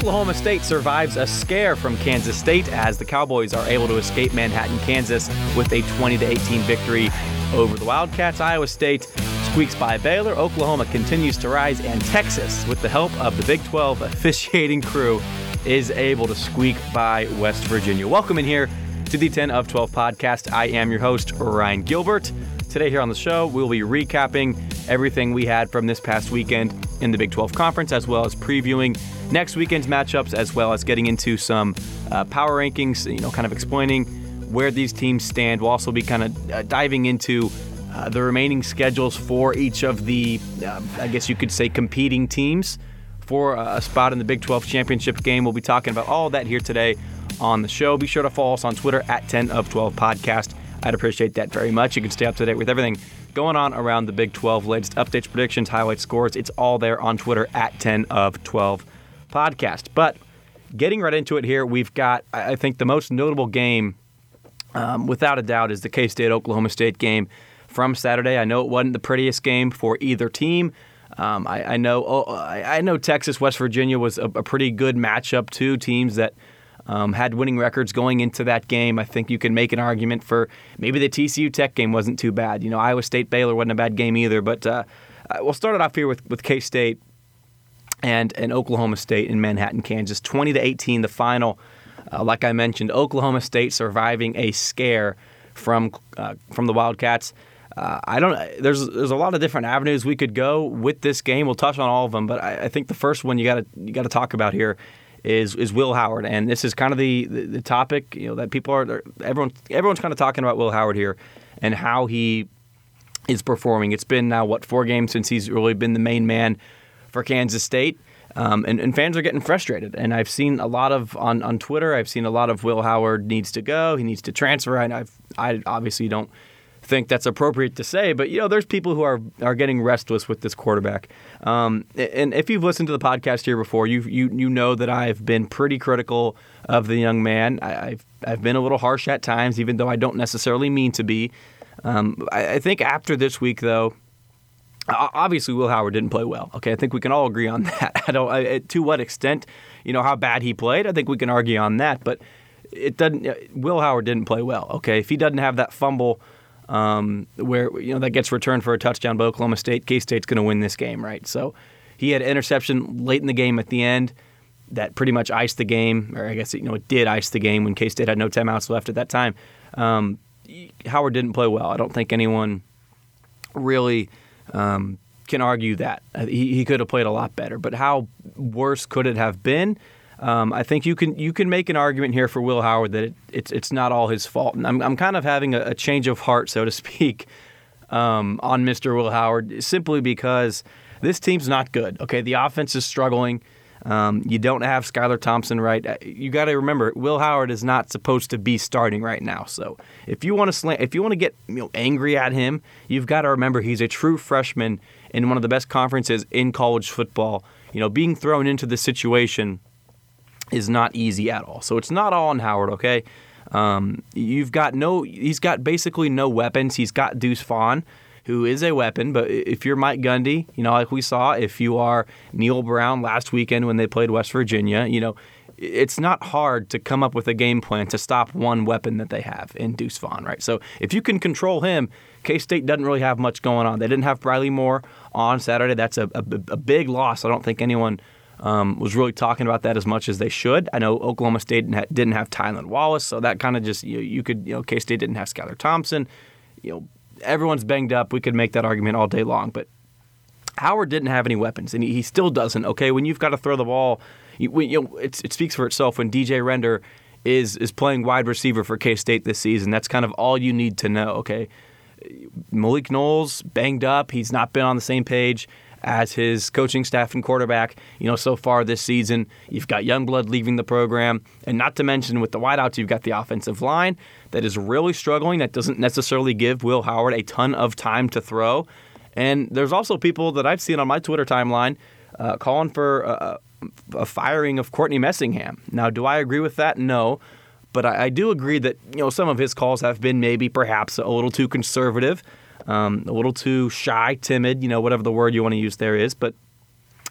Oklahoma State survives a scare from Kansas State as the Cowboys are able to escape Manhattan, Kansas with a 20 18 victory over the Wildcats. Iowa State squeaks by Baylor. Oklahoma continues to rise, and Texas, with the help of the Big 12 officiating crew, is able to squeak by West Virginia. Welcome in here to the 10 of 12 podcast. I am your host, Ryan Gilbert. Today, here on the show, we'll be recapping everything we had from this past weekend in the Big 12 Conference, as well as previewing next weekend's matchups, as well as getting into some uh, power rankings, you know, kind of explaining where these teams stand. We'll also be kind of uh, diving into uh, the remaining schedules for each of the, uh, I guess you could say, competing teams for a spot in the Big 12 championship game. We'll be talking about all that here today on the show. Be sure to follow us on Twitter at 10 of 12 podcast. I'd appreciate that very much. You can stay up to date with everything going on around the Big 12, latest updates, predictions, highlights, scores. It's all there on Twitter at 10 of 12 podcast. But getting right into it here, we've got, I think, the most notable game, um, without a doubt, is the K State Oklahoma State game from Saturday. I know it wasn't the prettiest game for either team. Um, I, I, know oh, I know Texas West Virginia was a, a pretty good matchup. Two teams that um, had winning records going into that game. I think you can make an argument for maybe the TCU Tech game wasn't too bad. You know, Iowa State Baylor wasn't a bad game either. But uh, we'll start it off here with with K State and, and Oklahoma State in Manhattan, Kansas. 20 to 18, the final. Uh, like I mentioned, Oklahoma State surviving a scare from uh, from the Wildcats. Uh, I don't. There's there's a lot of different avenues we could go with this game. We'll touch on all of them, but I, I think the first one you got to you got to talk about here is is Will Howard, and this is kind of the, the, the topic you know that people are everyone everyone's kind of talking about Will Howard here and how he is performing. It's been now what four games since he's really been the main man for Kansas State. Um, and, and, fans are getting frustrated. And I've seen a lot of on, on Twitter. I've seen a lot of Will Howard needs to go. He needs to transfer. And I've I obviously don't think that's appropriate to say, but you know, there's people who are are getting restless with this quarterback. Um, and if you've listened to the podcast here before, you you you know that I've been pretty critical of the young man. I, have I've been a little harsh at times, even though I don't necessarily mean to be. Um, I, I think after this week, though, obviously Will Howard didn't play well. Okay, I think we can all agree on that. I don't I, to what extent, you know, how bad he played. I think we can argue on that, but it doesn't. Will Howard didn't play well. Okay, if he doesn't have that fumble. Um, where you know that gets returned for a touchdown by Oklahoma State, K State's going to win this game, right? So he had an interception late in the game at the end that pretty much iced the game, or I guess you know it did ice the game when K State had no timeouts left at that time. Um, Howard didn't play well. I don't think anyone really um, can argue that uh, he, he could have played a lot better. But how worse could it have been? Um, I think you can you can make an argument here for Will Howard that it, it's it's not all his fault. And I'm I'm kind of having a, a change of heart, so to speak, um, on Mr. Will Howard simply because this team's not good. Okay, the offense is struggling. Um, you don't have Skylar Thompson right. Uh, you got to remember, Will Howard is not supposed to be starting right now. So if you want to slam, if you want to get you know, angry at him, you've got to remember he's a true freshman in one of the best conferences in college football. You know, being thrown into this situation is not easy at all. So it's not all on Howard. Okay. Um, you've got no. He's got basically no weapons. He's got Deuce Vaughn who is a weapon. But if you're Mike Gundy, you know, like we saw, if you are Neal Brown last weekend when they played West Virginia, you know, it's not hard to come up with a game plan to stop one weapon that they have in Deuce Vaughn, right? So if you can control him, K State doesn't really have much going on. They didn't have Briley Moore on Saturday. That's a, a, a big loss. I don't think anyone um, was really talking about that as much as they should. I know Oklahoma State didn't have Tylan Wallace, so that kind of just you, you could you know K State didn't have Skylar Thompson. You know everyone's banged up. We could make that argument all day long, but Howard didn't have any weapons, and he, he still doesn't. Okay, when you've got to throw the ball you, you know, it, it speaks for itself when DJ Render is is playing wide receiver for K State this season. That's kind of all you need to know. Okay, Malik Knowles banged up. He's not been on the same page as his coaching staff and quarterback. You know, so far this season, you've got Youngblood leaving the program, and not to mention with the wideouts, you've got the offensive line that is really struggling. That doesn't necessarily give Will Howard a ton of time to throw. And there's also people that I've seen on my Twitter timeline uh, calling for uh, a firing of Courtney Messingham. Now, do I agree with that? No. But I, I, do agree that you know some of his calls have been maybe perhaps a little too conservative, um, a little too shy, timid, you know, whatever the word you want to use there is. But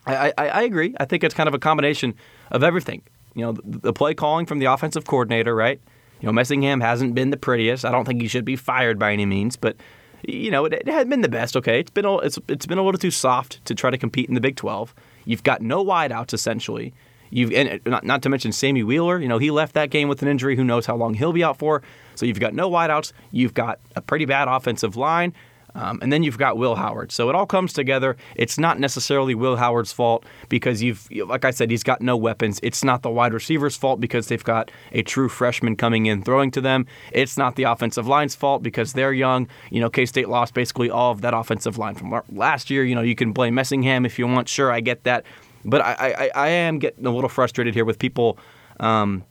I, I, I agree. I think it's kind of a combination of everything. You know, the, the play calling from the offensive coordinator, right? You know, Messingham hasn't been the prettiest. I don't think he should be fired by any means, but you know, it, it hasn't been the best. Okay, it's been a, it's it's been a little too soft to try to compete in the Big Twelve. You've got no wideouts essentially. You've and not, not to mention Sammy Wheeler. You know he left that game with an injury. Who knows how long he'll be out for? So you've got no wideouts. You've got a pretty bad offensive line. Um, and then you've got Will Howard. So it all comes together. It's not necessarily Will Howard's fault because you've, like I said, he's got no weapons. It's not the wide receiver's fault because they've got a true freshman coming in throwing to them. It's not the offensive line's fault because they're young. You know, K State lost basically all of that offensive line from last year. You know, you can blame Messingham if you want. Sure, I get that. But I, I, I am getting a little frustrated here with people, um,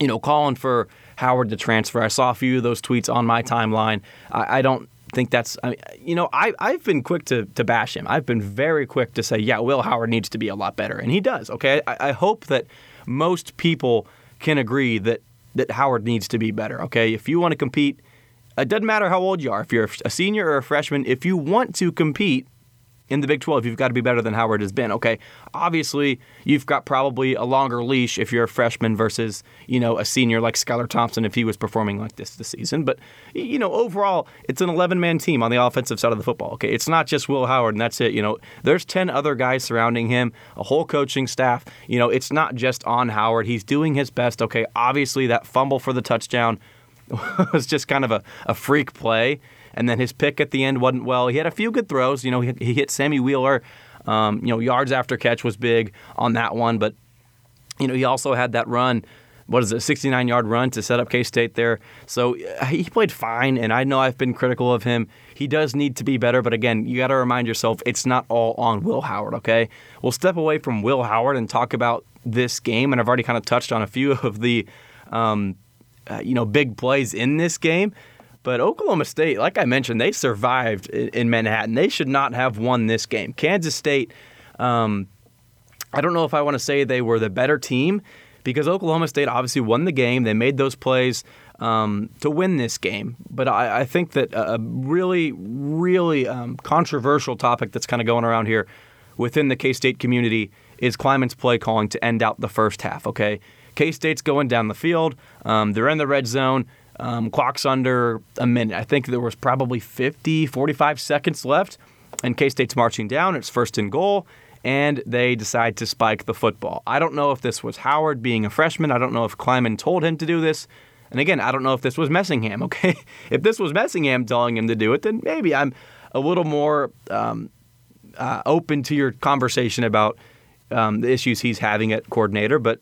you know, calling for Howard to transfer. I saw a few of those tweets on my timeline. I, I don't think that's, I mean, you know, I, I've been quick to, to bash him. I've been very quick to say, yeah, Will Howard needs to be a lot better. And he does, okay? I, I hope that most people can agree that, that Howard needs to be better, okay? If you want to compete, it doesn't matter how old you are. If you're a senior or a freshman, if you want to compete, in the Big 12, you've got to be better than Howard has been. Okay, obviously you've got probably a longer leash if you're a freshman versus you know a senior like Skylar Thompson if he was performing like this this season. But you know overall, it's an 11 man team on the offensive side of the football. Okay, it's not just Will Howard and that's it. You know, there's 10 other guys surrounding him, a whole coaching staff. You know, it's not just on Howard. He's doing his best. Okay, obviously that fumble for the touchdown was just kind of a, a freak play and then his pick at the end wasn't well. He had a few good throws. You know, he, he hit Sammy Wheeler. Um, you know, yards after catch was big on that one, but you know, he also had that run. What is it, 69 yard run to set up K State there? So uh, he played fine, and I know I've been critical of him. He does need to be better, but again, you got to remind yourself it's not all on Will Howard, okay? We'll step away from Will Howard and talk about this game, and I've already kind of touched on a few of the, um, uh, you know, big plays in this game. But Oklahoma State, like I mentioned, they survived in Manhattan. They should not have won this game. Kansas State, um, I don't know if I want to say they were the better team because Oklahoma State obviously won the game. They made those plays um, to win this game. But I, I, think that a really, really um, controversial topic that's kind of going around here within the K State community is Klieman's play calling to end out the first half. Okay, K State's going down the field. Um, they're in the red zone. Um, clock's under a minute. I think there was probably 50, 45 seconds left. And K State's marching down. It's first and goal. And they decide to spike the football. I don't know if this was Howard being a freshman. I don't know if Klieman told him to do this. And again, I don't know if this was Messingham, okay? if this was Messingham telling him to do it, then maybe I'm a little more um, uh, open to your conversation about um, the issues he's having at coordinator, but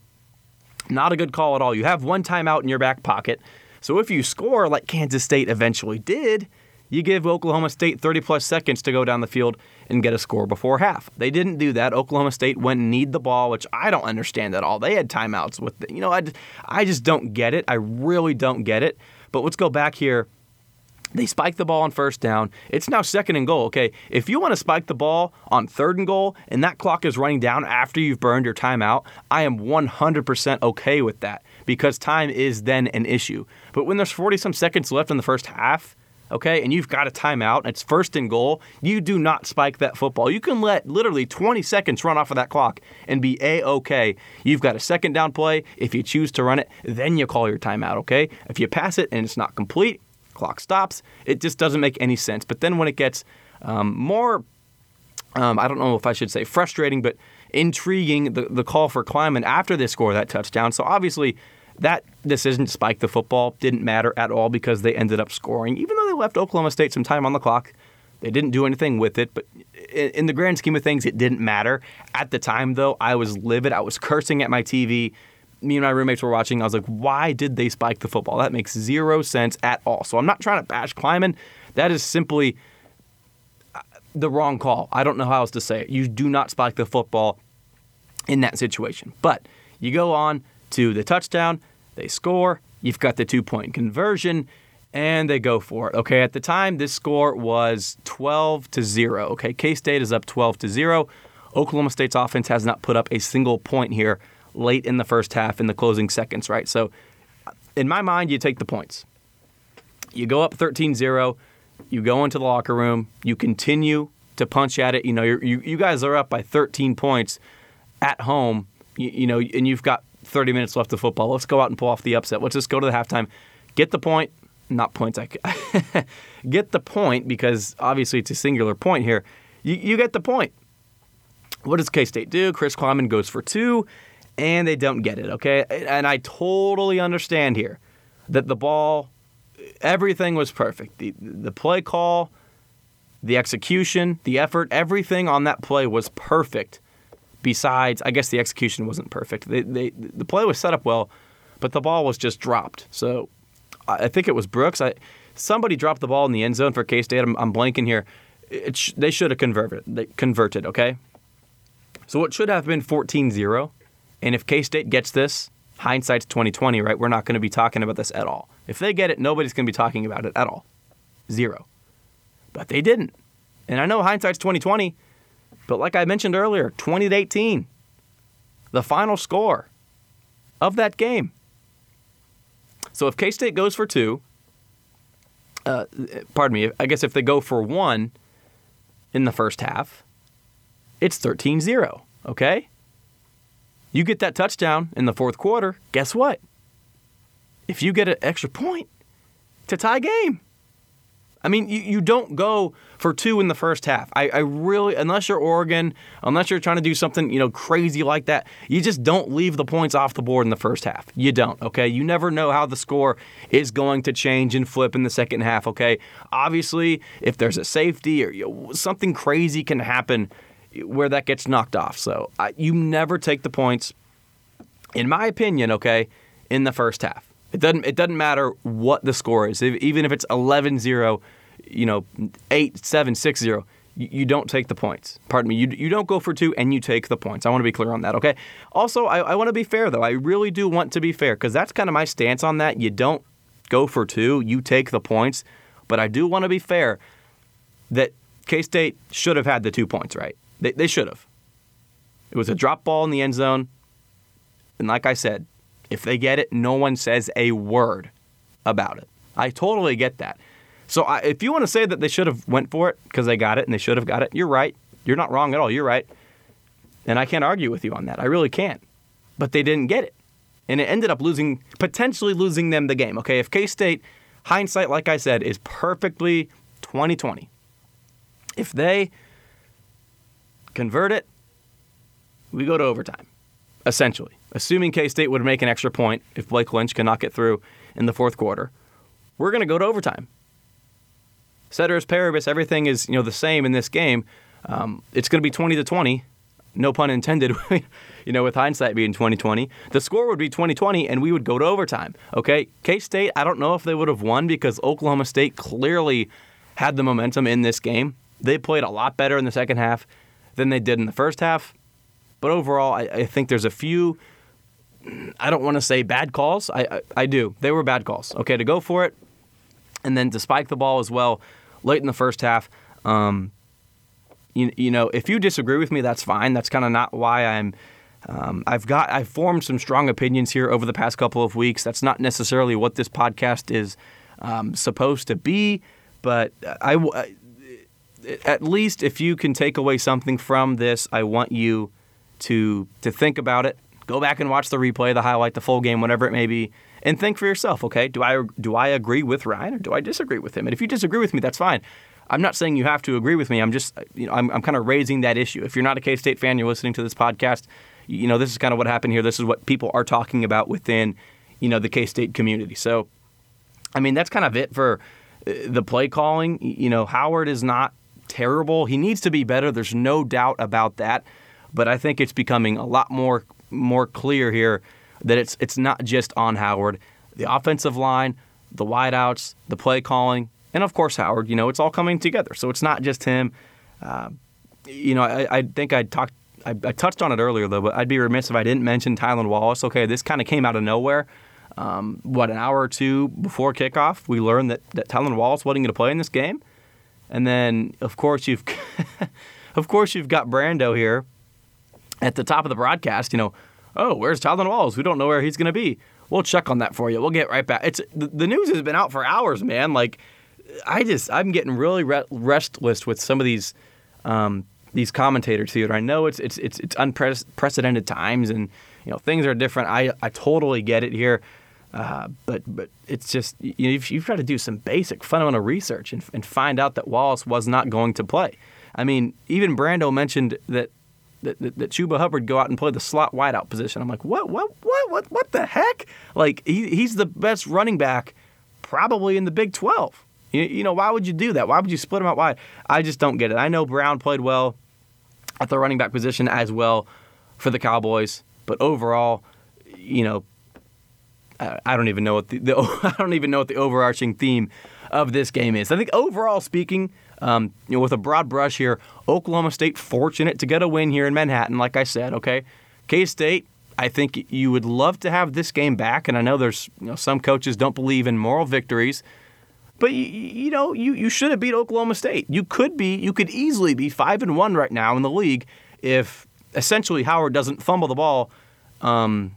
not a good call at all. You have one timeout in your back pocket. So if you score like Kansas State eventually did, you give Oklahoma State 30 plus seconds to go down the field and get a score before half. They didn't do that. Oklahoma State went and need the ball, which I don't understand at all. They had timeouts with, the, you know, I, I just don't get it. I really don't get it. But let's go back here. They spike the ball on first down. It's now second and goal. Okay, if you want to spike the ball on third and goal and that clock is running down after you've burned your timeout, I am 100% okay with that because time is then an issue. But when there's 40 some seconds left in the first half, okay, and you've got a timeout, and it's first and goal, you do not spike that football. You can let literally 20 seconds run off of that clock and be a okay. You've got a second down play. If you choose to run it, then you call your timeout, okay? If you pass it and it's not complete, clock stops. It just doesn't make any sense. But then when it gets um, more, um, I don't know if I should say frustrating, but intriguing, the, the call for Klieman after they score that touchdown. So obviously, that decision to spike the football didn't matter at all because they ended up scoring. Even though they left Oklahoma State some time on the clock, they didn't do anything with it. But in the grand scheme of things, it didn't matter. At the time, though, I was livid. I was cursing at my TV. Me and my roommates were watching. I was like, why did they spike the football? That makes zero sense at all. So I'm not trying to bash Klieman. That is simply uh, the wrong call. I don't know how else to say it. You do not spike the football in that situation. But you go on to the touchdown. They score. You've got the two point conversion, and they go for it. Okay, at the time, this score was 12 to 0. Okay, K State is up 12 to 0. Oklahoma State's offense has not put up a single point here late in the first half in the closing seconds, right? So, in my mind, you take the points. You go up 13 0. You go into the locker room. You continue to punch at it. You know, you you guys are up by 13 points at home. You, you know, and you've got 30 minutes left of football. Let's go out and pull off the upset. Let's just go to the halftime, get the point, not points. I get the point because obviously it's a singular point here. You, you get the point. What does K State do? Chris Klieman goes for two, and they don't get it. Okay, and I totally understand here that the ball, everything was perfect. The the play call, the execution, the effort, everything on that play was perfect besides, I guess the execution wasn't perfect. They, they, the play was set up well, but the ball was just dropped. So I think it was Brooks. I, somebody dropped the ball in the end zone for K State. I'm, I'm, blanking here. Sh- they should have converted. They converted. Okay. So it should have been 14-0. And if K State gets this, hindsight's 2020, right? We're not going to be talking about this at all. If they get it, nobody's going to be talking about it at all. Zero. But they didn't. And I know hindsight's 2020. But like I mentioned earlier, 20 to 18, the final score of that game. So if K State goes for two, uh, pardon me, I guess if they go for one in the first half, it's 13 0. Okay? You get that touchdown in the fourth quarter, guess what? If you get an extra point, to tie game. I mean, you, you don't go for two in the first half. I, I really, unless you're Oregon, unless you're trying to do something, you know, crazy like that, you just don't leave the points off the board in the first half. You don't, okay? You never know how the score is going to change and flip in the second half, okay? Obviously, if there's a safety or you something crazy can happen where that gets knocked off. So I, you never take the points, in my opinion, okay, in the first half. It doesn't it doesn't matter what the score is. If, even if it's 11-0, you know, 8-7, 6-0, you, you, don't take the points. Pardon me. You, you don't go for two and you take the points. I want to be clear on that, okay? Also, I, I want to be fair, though. I really do want to be fair because that's kind of my stance on that. You don't go for two, you take the points. But I do want to be fair that K State should have had the two points, right? They, they should have. It was a drop ball in the end zone. And like I said, if they get it, no one says a word about it. I totally get that. So I, if you want to say that they should have went for it because they got it and they should have got it, you're right. You're not wrong at all. You're right. And I can't argue with you on that. I really can't. But they didn't get it. And it ended up losing, potentially losing them the game. Okay, if K State, hindsight, like I said, is perfectly 2020, if they convert it, we go to overtime, essentially assuming K State would make an extra point if Blake Lynch can knock it through in the fourth quarter, we're going to go to overtime. Ceteris paribus, everything is you know the same in this game. Um, it's going to be 20 to 20, no pun intended. you know, with hindsight being 2020, the score would be 2020, and we would go to overtime. Okay, K State. I don't know if they would have won because Oklahoma State clearly had the momentum in this game. They played a lot better in the second half than they did in the first half. But overall, I, I think there's a few I don't want to say bad calls. I, I, I do. They were bad calls. Okay, to go for it, and then to spike the ball as well late in the first half. Um, you, you know, if you disagree with me, that's fine. That's kind of not why I'm. Um, I've got I've formed some strong opinions here over the past couple of weeks. That's not necessarily what this podcast is um, supposed to be, but I, I at least if you can take away something from this, I want you to to think about it. Go back and watch the replay, the highlight, the full game, whatever it may be, and think for yourself. Okay, do I do I agree with Ryan or do I disagree with him? And if you disagree with me, that's fine. I'm not saying you have to agree with me. I'm just you know I'm, I'm kind of raising that issue. If you're not a K State fan, you're listening to this podcast. You know this is kind of what happened here. This is what people are talking about within you know the K State community. So, I mean that's kind of it for uh, the play calling. You know Howard is not terrible. He needs to be better. There's no doubt about that. But I think it's becoming a lot more more clear here that it's it's not just on Howard. The offensive line, the wideouts, the play calling, and of course Howard. You know, it's all coming together. So it's not just him. Uh, you know, I, I think I talked. I, I, touched on it earlier though, but I'd be remiss if I didn't mention Tylan Wallace. Okay, this kind of came out of nowhere. Um, what an hour or two before kickoff, we learned that that Tylan Wallace wasn't going to play in this game. And then, of course, you've of course you've got Brando here at the top of the broadcast. You know, oh, where's Tylan Wallace? We don't know where he's going to be. We'll check on that for you. We'll get right back. It's the, news has been out for hours, man. Like, I just I'm getting really re- restless with some of these um, these commentators here. I know it's it's it's it's unprecedented times, and you know things are different. I I totally get it here. Uh, but but it's just you know, you've, you've got to do some basic fundamental research and, and find out that Wallace was not going to play. I mean, even Brando mentioned that that, that, Chuba Hubbard go out and play the slot wideout position. I'm like, what what what what what the heck? Like he, he's the best running back probably in the Big 12. You, you know, why would you do that? Why would you split him out wide? I just don't get it. I know Brown played well at the running back position as well for the Cowboys, but overall, you know, I don't even know what the, the I don't even know what the overarching theme of this game is. I think overall speaking, um, you know, with a broad brush here, Oklahoma State fortunate to get a win here in Manhattan. Like I said, okay, K State. I think you would love to have this game back, and I know there's you know some coaches don't believe in moral victories, but you, you know you you should have beat Oklahoma State. You could be you could easily be five and one right now in the league if essentially Howard doesn't fumble the ball. Um,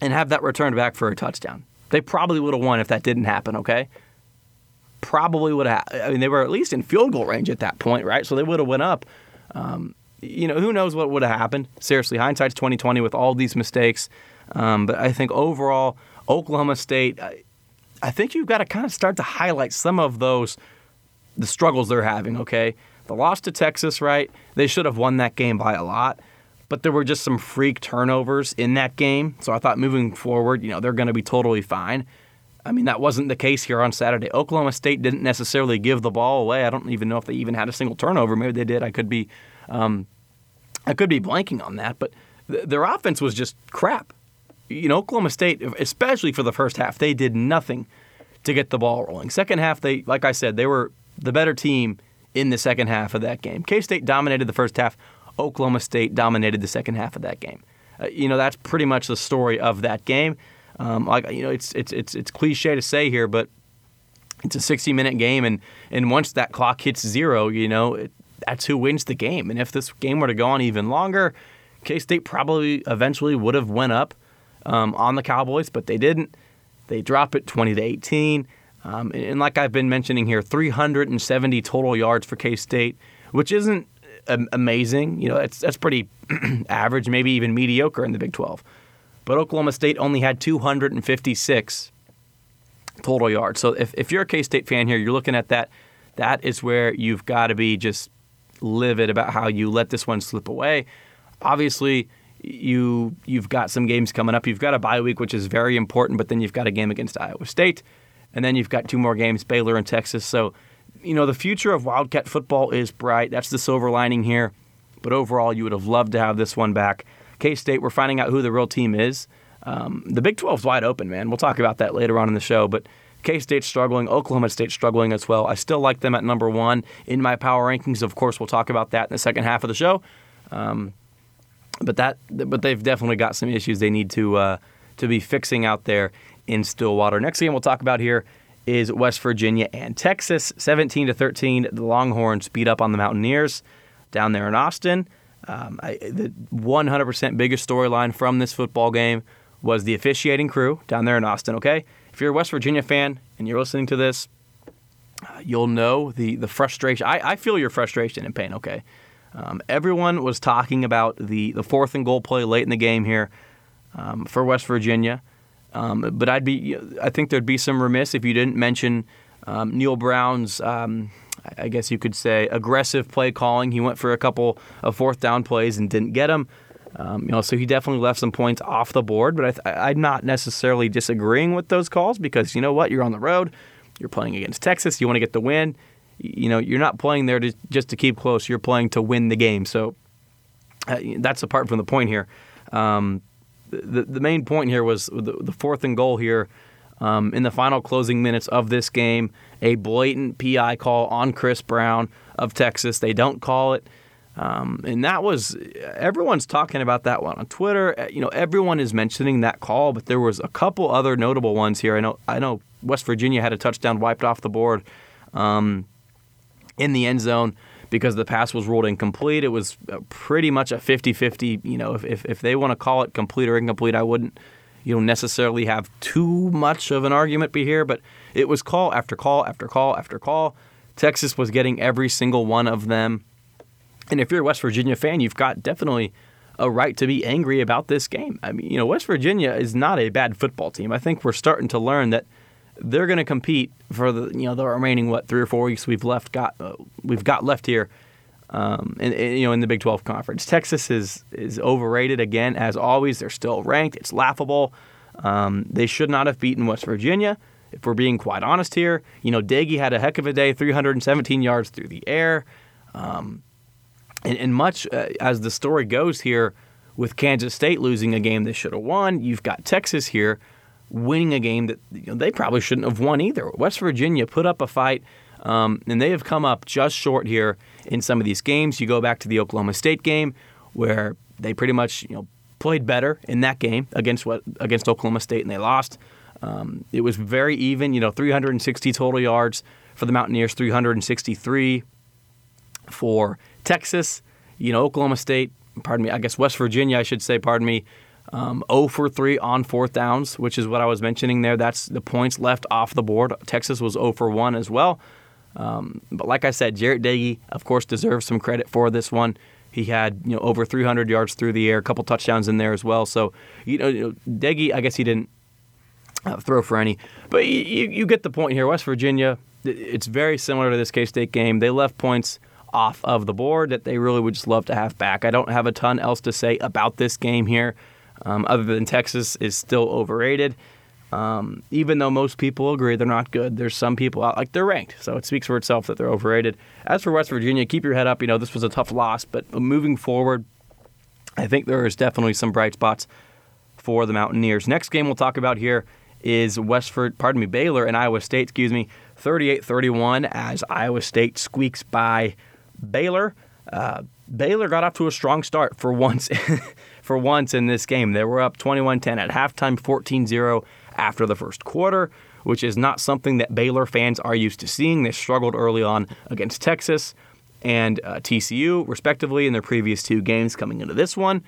and have that returned back for a touchdown. They probably would have won if that didn't happen, okay? Probably would have. I mean, they were at least in field goal range at that point, right? So they would have went up. Um, you know, who knows what would have happened? Seriously, hindsight's 2020 with all these mistakes. Um, but I think overall, Oklahoma State, I, I think you've got to kind of start to highlight some of those, the struggles they're having, okay? The loss to Texas, right? They should have won that game by a lot but there were just some freak turnovers in that game. So I thought moving forward, you know, they're going to be totally fine. I mean, that wasn't the case here on Saturday. Oklahoma State didn't necessarily give the ball away. I don't even know if they even had a single turnover. Maybe they did. I could be, um, I could be blanking on that. But th- their offense was just crap. You know, Oklahoma State, especially for the first half, they did nothing to get the ball rolling. Second half, they, like I said, they were the better team in the second half of that game. K State dominated the first half. Oklahoma State dominated the second half of that game. Uh, you know, that's pretty much the story of that game. Um, like you know, it's it's it's it's cliche to say here, but it's a 60 minute game, and and once that clock hits zero, you know, it, that's who wins the game. And if this game were to go on even longer, K State probably eventually would have went up um, on the Cowboys, but they didn't. They drop it 20 to 18. Um, and, and like I've been mentioning here, 370 total yards for K State, which isn't amazing. You know, that's that's pretty average, maybe even mediocre in the Big 12. But Oklahoma State only had 256 total yards. So if, if you're a K State fan here, you're looking at that. That is where you've got to be just livid about how you let this one slip away. Obviously, you you've got some games coming up. You've got a bye week, which is very important, but then you've got a game against Iowa State, and then you've got two more games, Baylor and Texas. So you know, the future of Wildcat football is bright. That's the silver lining here. But overall, you would have loved to have this one back. K State, we're finding out who the real team is. Um, the Big 12 is wide open, man. We'll talk about that later on in the show. But K State's struggling. Oklahoma State's struggling as well. I still like them at number one in my power rankings. Of course, we'll talk about that in the second half of the show. Um, but that, but they've definitely got some issues they need to uh, to be fixing out there in Stillwater. Next game we'll talk about here is West Virginia and Texas. 17 to 13, the Longhorns beat up on the Mountaineers down there in Austin. Um, I, the 100% biggest storyline from this football game was the officiating crew down there in Austin. Okay, if you're a West Virginia fan and you're listening to this, uh, you'll know the the frustration. I, I feel your frustration and pain. Okay, um, everyone was talking about the the fourth and goal play late in the game here um, for West Virginia. Um, but I'd be, I think there'd be some remiss if you didn't mention um, Neal Brown's, um, I guess you could say, aggressive play calling. He went for a couple of fourth down plays and didn't get them. Um, you know, so he definitely left some points off the board. But I am not necessarily disagreeing with those calls because you know what, you're on the road, you're playing against Texas, you want to get the win. You know, you're not playing there to, just to keep close. You're playing to win the game. So uh, that's apart from the point here. Um, the, the main point here was the, the fourth and goal here um, in the final closing minutes of this game. A blatant PI call on Chris Brown of Texas. They don't call it. Um, and that was everyone's talking about that one on Twitter. Uh, you know, everyone is mentioning that call, but there was a couple other notable ones here. I know, I know, West Virginia had a touchdown wiped off the board um, in the end zone because the pass was ruled incomplete. It was uh, pretty much a 50-50. You know, if, if, if they want to call it complete or incomplete, I wouldn't, you don't necessarily have too much of an argument be here. But it was call after call after call after call. Texas was getting every single one of them. And if you're a West Virginia fan, you've got definitely a right to be angry about this game. I mean, you know, West Virginia is not a bad football team. I think we're starting to learn that – they're going to compete for the you know the remaining what three or four weeks we've left got uh, we've got left here, um, and, you know in the Big 12 conference. Texas is is overrated again as always. They're still ranked. It's laughable. Um, they should not have beaten West Virginia. If we're being quite honest here, you know Doege had a heck of a day, 317 yards through the air, um, and, and, much uh, as the story goes here, with Kansas State losing a game they should have won, you've got Texas here winning a game that you know, they probably shouldn't have won either. West Virginia put up a fight, um, and they have come up just short here in some of these games. You go back to the Oklahoma State game where they pretty much you know played better in that game against what against Oklahoma State, and they lost. Um, it was very even, you know, 360 total yards for the Mountaineers, 363 for Texas. You know, Oklahoma State, pardon me, I guess West Virginia, I should say, pardon me, um, 0 for 3 on fourth downs, which is what I was mentioning there. That's the points left off the board. Texas was 0 for 1 as well. Um, but like I said, Jarret Doege, of course, deserves some credit for this one. He had you know over 300 yards through the air, a couple touchdowns in there as well. So you know, you know I guess he didn't uh, throw for any, but you, you get the point here. West Virginia, it's very similar to this K State game. They left points off of the board that they really would just love to have back. I don't have a ton else to say about this game here um, other than Texas, is still overrated. Um, even though most people agree they're not good, there's some people out like they're ranked, so it speaks for itself that they're overrated. As for West Virginia, keep your head up. You know this was a tough loss, but moving forward, I think there is definitely some bright spots for the Mountaineers. Next game we'll talk about here is Westford, pardon me, Baylor and Iowa State, excuse me, 38-31 as Iowa State squeaks by Baylor. Uh, Baylor got off to a strong start for once for once in this game. They were up 21-10 at halftime, 14-0 after the first quarter, which is not something that Baylor fans are used to seeing. They struggled early on against Texas and uh, TCU, respectively, in their previous two games coming into this one.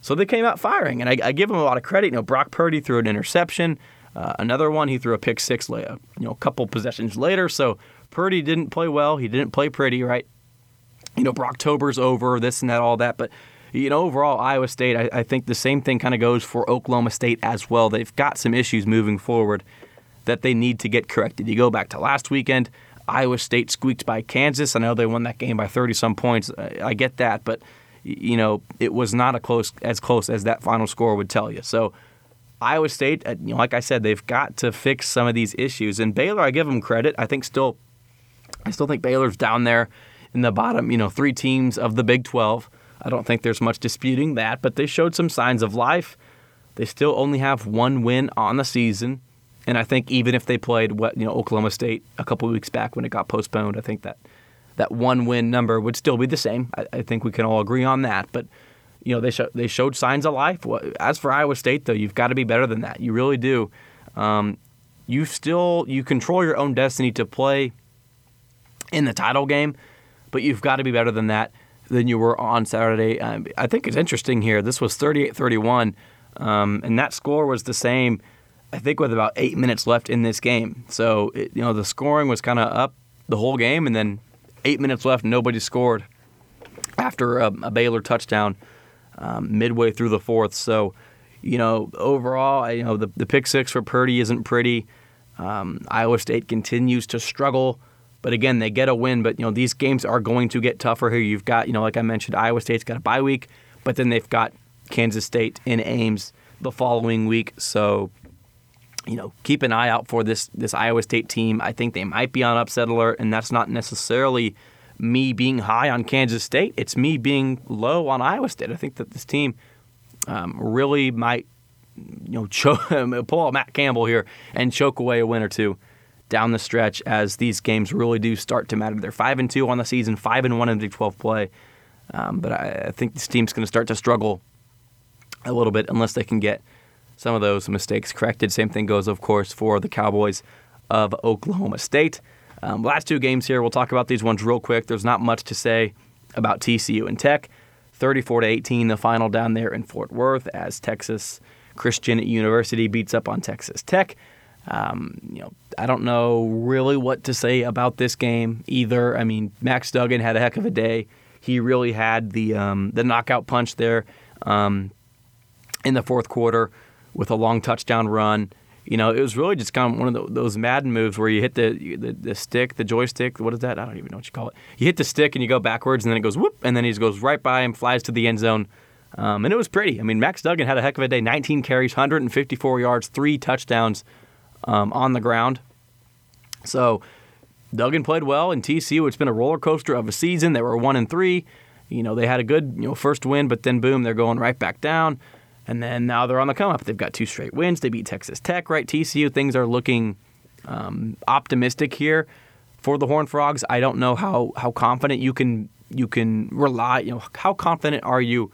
So they came out firing, and I, I give them a lot of credit. You know, Brock Purdy threw an interception. Uh, another one, he threw a pick six, you know, a couple possessions later. So Purdy didn't play well. He didn't play pretty, right? You know, Brocktober's over, this and that, all that. But you know, overall, Iowa State, I, I think the same thing kind of goes for Oklahoma State as well. They've got some issues moving forward that they need to get corrected. You go back to last weekend, Iowa State squeaked by Kansas. I know they won that game by 30 some points. I, I get that, but you know, it was not a close as close as that final score would tell you. So Iowa State, uh, you know, like I said, they've got to fix some of these issues. And Baylor, I give them credit. I think still, I still think Baylor's down there in the bottom, you know, three teams of the Big 12. I don't think there's much disputing that, but they showed some signs of life. They still only have one win on the season, and I think even if they played what you know Oklahoma State a couple weeks back when it got postponed, I think that that one win number would still be the same. I, I think we can all agree on that. But you know they show, they showed signs of life. As for Iowa State, though, you've got to be better than that. You really do. Um, you still you control your own destiny to play in the title game, but you've got to be better than that than you were on Saturday. I think it's interesting here. This was 38 31, um, and that score was the same I think with about eight minutes left in this game. So it, you know the scoring was kind of up the whole game, and then eight minutes left, nobody scored after a, a Baylor touchdown um, midway through the fourth. So you know overall, you know the the pick six for Purdy isn't pretty. Um, Iowa State continues to struggle. But again, they get a win. But you know these games are going to get tougher here. You've got you know like I mentioned, Iowa State's got a bye week, but then they've got Kansas State in Ames the following week. So you know keep an eye out for this this Iowa State team. I think they might be on upset alert, and that's not necessarily me being high on Kansas State. It's me being low on Iowa State. I think that this team um, really might you know choke, pull out Matt Campbell here and choke away a win or two down the stretch as these games really do start to matter. They're five and two on the season, five and one in Big 12 play. Um, but I, I, think this team's going to start to struggle a little bit unless they can get some of those mistakes corrected. Same thing goes, of course, for the Cowboys of Oklahoma State. Um, last two games here, we'll talk about these ones real quick. There's not much to say about TCU and Tech. 34 to 18, the final down there in Fort Worth as Texas Christian University beats up on Texas Tech. Um, you know, I don't know really what to say about this game either. I mean, Max Duggan had a heck of a day. He really had the um, the knockout punch there um, in the fourth quarter with a long touchdown run. You know, it was really just kind of one of the, those Madden moves where you hit the, the, the stick, the joystick. What is that? I don't even know what you call it. You hit the stick and you go backwards, and then it goes whoop, and then he just goes right by him, flies to the end zone. Um, and it was pretty. I mean, Max Duggan had a heck of a day 19 carries, 154 yards, three touchdowns um, on the ground. So Duggan played well, in TCU, it's been a roller coaster of a season. They were one and three. You know, they had a good you know first win, but then boom, they're going right back down. And then now they're on the come up. They've got two straight wins. They beat Texas Tech, right? TCU, things are looking um, optimistic here for the Horned Frogs. I don't know how how confident you can you can rely. You know, how confident are you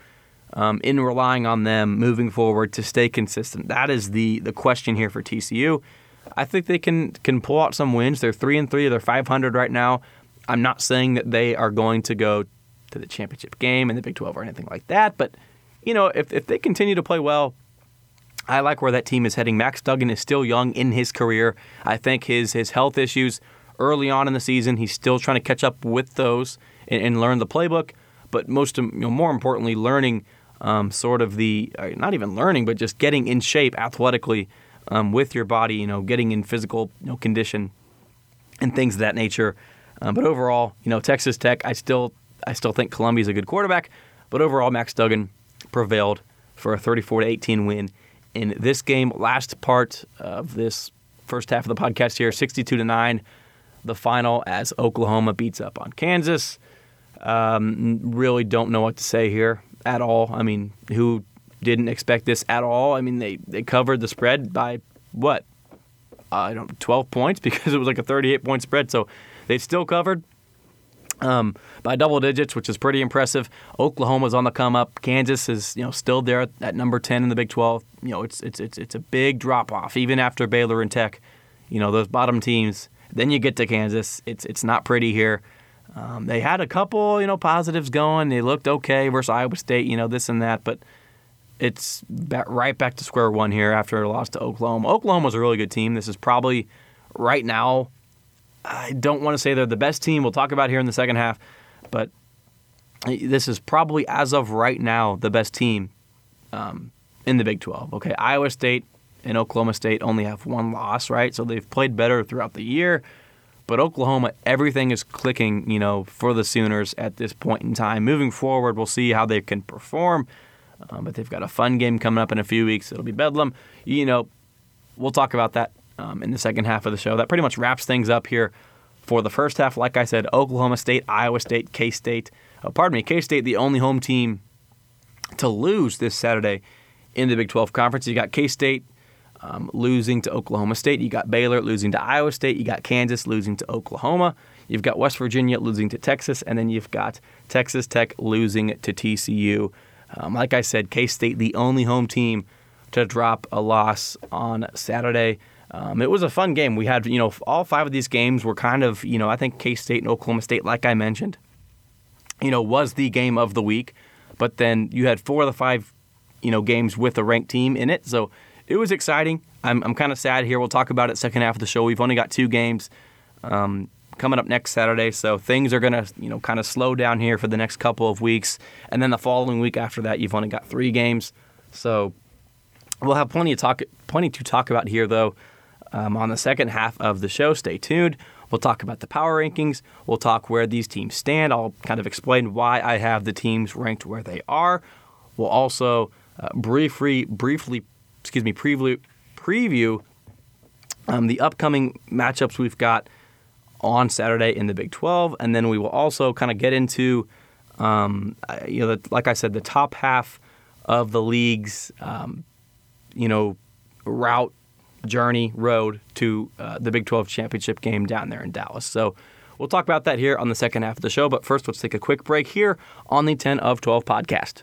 um, in relying on them moving forward to stay consistent? That is the the question here for TCU. I think they can can pull out some wins. They're three and three. They're 500 right now. I'm not saying that they are going to go to the championship game in the Big 12 or anything like that, but you know, if if they continue to play well, I like where that team is heading. Max Duggan is still young in his career. I think his his health issues early on in the season, he's still trying to catch up with those and, and learn the playbook. But most, you know, more importantly, learning um, sort of the uh, not even learning, but just getting in shape athletically um, with your body. You know, getting in physical you know, condition and things of that nature. Um, but overall, you know, Texas Tech, I still I still think Colombi's a good quarterback. But overall, Max Duggan prevailed for a 34 to 18 win in this game. Last part of this first half of the podcast here, 62 to nine, the final as Oklahoma beats up on Kansas. Um, really don't know what to say here at all. I mean, who didn't expect this at all? I mean, they, they covered the spread by what? Uh, I don't 12 points because it was like a 38 point spread. So they still covered um, by double digits, which is pretty impressive. Oklahoma's on the come up. Kansas is you know still there at number 10 in the Big 12. You know, it's it's it's it's a big drop off even after Baylor and Tech. You know, those bottom teams. Then you get to Kansas. It's it's not pretty here. Um, they had a couple, you know, positives going. They looked okay versus Iowa State, you know, this and that, but it's right back to square one here after a loss to Oklahoma. Oklahoma was a really good team. This is probably right now. I don't want to say they're the best team. We'll talk about here in the second half, but this is probably as of right now the best team um, in the Big 12. Okay, Iowa State and Oklahoma State only have one loss, right? So they've played better throughout the year. But Oklahoma, everything is clicking, you know, for the Sooners at this point in time. Moving forward, we'll see how they can perform. Um, but they've got a fun game coming up in a few weeks. It'll be Bedlam. You know, we'll talk about that um, in the second half of the show. That pretty much wraps things up here for the first half. Like I said, Oklahoma State, Iowa State, K State. Uh, pardon me, K State, the only home team to lose this Saturday in the Big 12 Conference. You got K State um, losing to Oklahoma State. You got Baylor losing to Iowa State. You got Kansas losing to Oklahoma. You've got West Virginia losing to Texas, and then you've got Texas Tech losing to TCU. Um, like I said, K State, the only home team to drop a loss on Saturday. Um, it was a fun game. We had, you know, all five of these games were kind of, you know, I think K State and Oklahoma State, like I mentioned, you know, was the game of the week. But then you had four of the five, you know, games with a ranked team in it. So it was exciting. I'm, I'm kind of sad here. We'll talk about it second half of the show. We've only got two games um, coming up next Saturday, so things are gonna you know kind of slow down here for the next couple of weeks, and then the following week after that, you've only got three games. So we'll have plenty of talk, plenty to talk about here though. Um, on the second half of the show, stay tuned. We'll talk about the power rankings. We'll talk where these teams stand. I'll kind of explain why I have the teams ranked where they are. We'll also uh, briefly, briefly, excuse me, preview, preview um, the upcoming matchups we've got on Saturday in the Big 12, and then we will also kind of get into, um, you know, the, like I said, the top half of the league's, um, you know, route, journey, road to uh, the Big 12 championship game down there in Dallas. So we'll talk about that here on the second half of the show. But first, let's take a quick break here on the 10 of 12 podcast.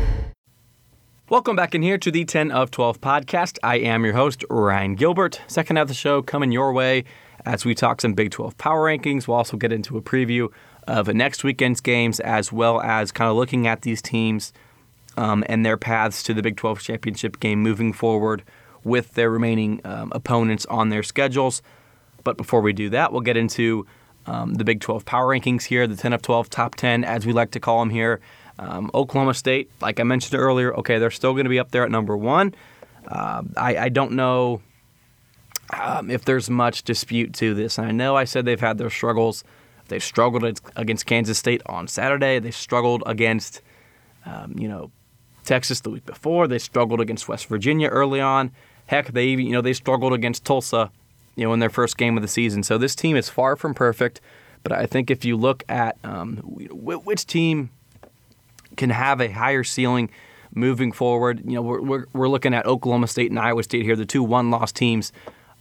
Welcome back in here to the 10 of 12 podcast. I am your host, Ryan Gilbert. Second half of the show coming your way as we talk some Big 12 power rankings. We'll also get into a preview of next weekend's games as well as kind of looking at these teams um, and their paths to the Big 12 championship game moving forward with their remaining um, opponents on their schedules. But before we do that, we'll get into um, the Big 12 power rankings here, the 10 of 12 top 10, as we like to call them here. Um, Oklahoma State, like I mentioned earlier, okay, they're still going to be up there at number one. Uh, I, I, don't know um, if there's much dispute to this. And I know I said they've had their struggles. They've struggled against Kansas State on Saturday. They struggled against, um, you know, Texas the week before. They struggled against West Virginia early on. Heck, they even, you know, they struggled against Tulsa, you know, in their first game of the season. So this team is far from perfect. But I think if you look at um, which team can have a higher ceiling moving forward. You know, we're, we're, we're looking at Oklahoma State and Iowa State here, the two one loss teams.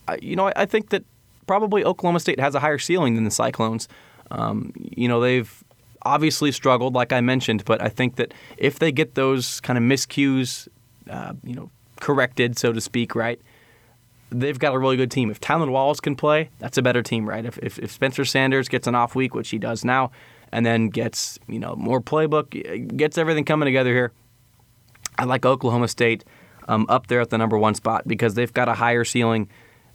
Uh, you know, I, I, think that probably Oklahoma State has a higher ceiling than the Cyclones. Um, you know, they've obviously struggled, like I mentioned, but I think that if they get those kind of miscues, uh, you know, corrected, so to speak, right? They've got a really good team. If Tylan Wallace can play, that's a better team, right? If, if, if Spencer Sanders gets an off week, which he does now, and then gets you know more playbook, gets everything coming together here. I like Oklahoma State um, up there at the number one spot because they've got a higher ceiling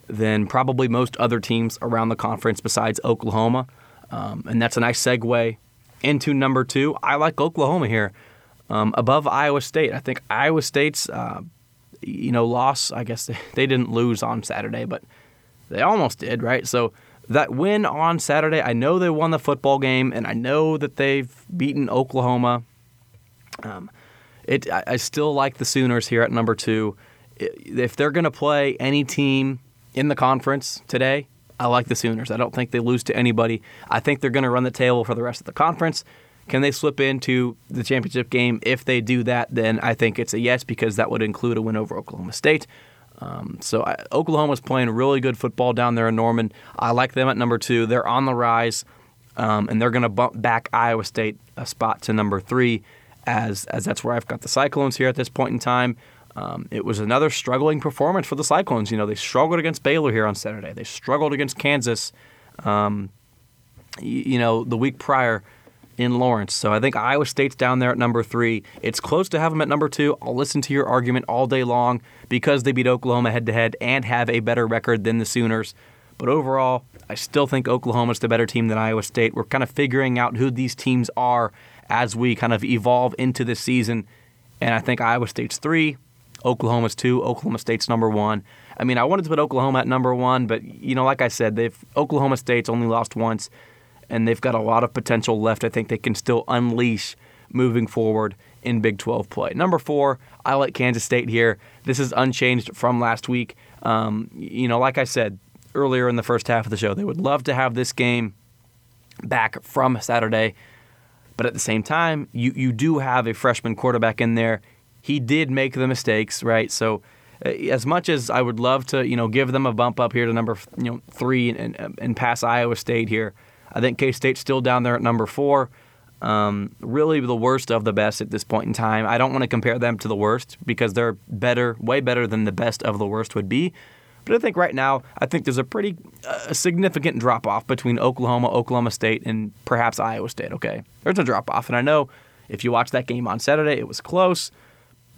than probably most other teams around the conference besides Oklahoma, um, and that's a nice segue into number two. I like Oklahoma here um, above Iowa State. I think Iowa State's uh, you know loss. I guess they, they didn't lose on Saturday, but they almost did, right? So that win on Saturday, I know they won the football game, and I know that they've beaten Oklahoma. Um, it, I, I still like the Sooners here at number two. If they're going to play any team in the conference today, I like the Sooners. I don't think they lose to anybody. I think they're going to run the table for the rest of the conference. Can they slip into the championship game? If they do that, then I think it's a yes because that would include a win over Oklahoma State. Um, so I, Oklahoma's playing really good football down there in Norman. I like them at number two. They're on the rise, um, and they're going to bump back Iowa State a spot to number three, as as that's where I've got the Cyclones here at this point in time. Um, it was another struggling performance for the Cyclones. You know, they struggled against Baylor here on Saturday. They struggled against Kansas. Um, you, you know, the week prior in Lawrence. So I think Iowa State's down there at number three. It's close to have them at number two. I'll listen to your argument all day long because they beat Oklahoma head to head and have a better record than the Sooners. But overall, I still think Oklahoma's the better team than Iowa State. We're kind of figuring out who these teams are as we kind of evolve into this season. And I think Iowa State's three, Oklahoma's two, Oklahoma State's number one. I mean, I wanted to put Oklahoma at number one, but you know, like I said, they've Oklahoma State's only lost once, and they've got a lot of potential left. I think they can still unleash moving forward in Big 12 play. Number four, I like Kansas State here. This is unchanged from last week. Um, you know, like I said earlier in the first half of the show, they would love to have this game back from Saturday. But at the same time, you, you do have a freshman quarterback in there. He did make the mistakes, right? So uh, as much as I would love to, you know, give them a bump up here to number, you know, three and, and, and pass Iowa State here, I think K State's still down there at number four. Um, really the worst of the best at this point in time. I don't want to compare them to the worst because they're better, way better than the best of the worst would be. But I think right now, I think there's a pretty uh, significant drop off between Oklahoma, Oklahoma State, and perhaps Iowa State. Okay, there's a drop off, and I know if you watch that game on Saturday, it was close.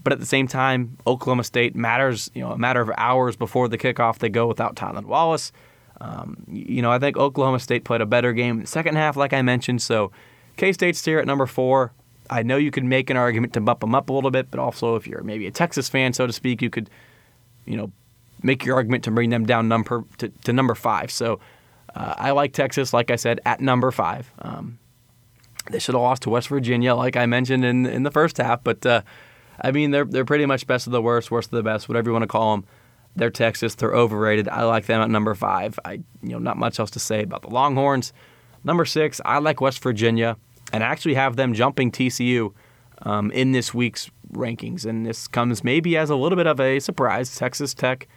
But at the same time, Oklahoma State matters. You know, a matter of hours before the kickoff, they go without Tylan Wallace. Um, you know, I think Oklahoma State played a better game second half, like I mentioned. So K State's here at number four. I know you could make an argument to bump them up a little bit, but also if you're maybe a Texas fan, so to speak, you could, you know, make your argument to bring them down number to, to number five. So uh, I like Texas, like I said, at number five. Um, they should have lost to West Virginia, like I mentioned in in the first half, but uh, I mean they're they're pretty much best of the worst, worst of the best, whatever you want to call them. They're Texas. They're overrated. I like them at number five. I you know not much else to say about the Longhorns. Number six, I like West Virginia, and I actually have them jumping TCU um, in this week's rankings. And this comes maybe as a little bit of a surprise. Texas Tech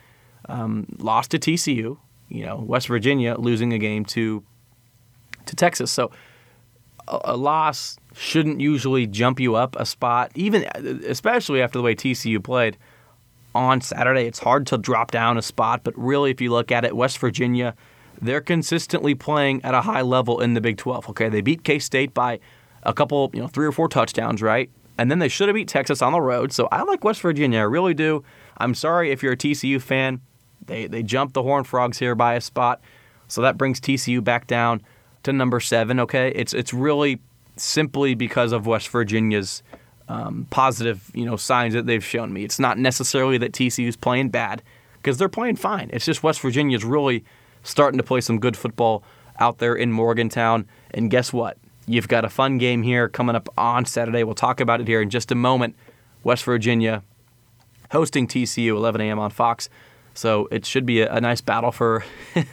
um, lost to TCU. You know, West Virginia losing a game to to Texas. So a, a loss shouldn't usually jump you up a spot, even especially after the way TCU played on Saturday. It's hard to drop down a spot, but really, if you look at it, West Virginia, they're consistently playing at a high level in the Big 12. Okay, they beat K State by a couple, you know, three or four touchdowns, right? And then they should have beat Texas on the road. So I like West Virginia, I really do. I'm sorry if you're a TCU fan. They they jumped the Horned Frogs here by a spot, so that brings TCU back down to number seven. Okay, it's it's really simply because of West Virginia's um, positive you know signs that they've shown me. It's not necessarily that TCU's playing bad because they're playing fine. It's just West Virginia's really starting to play some good football out there in Morgantown. And guess what? You've got a fun game here coming up on Saturday. We'll talk about it here in just a moment. West Virginia hosting TCU 11 a.m. on Fox. So it should be a, a nice battle for,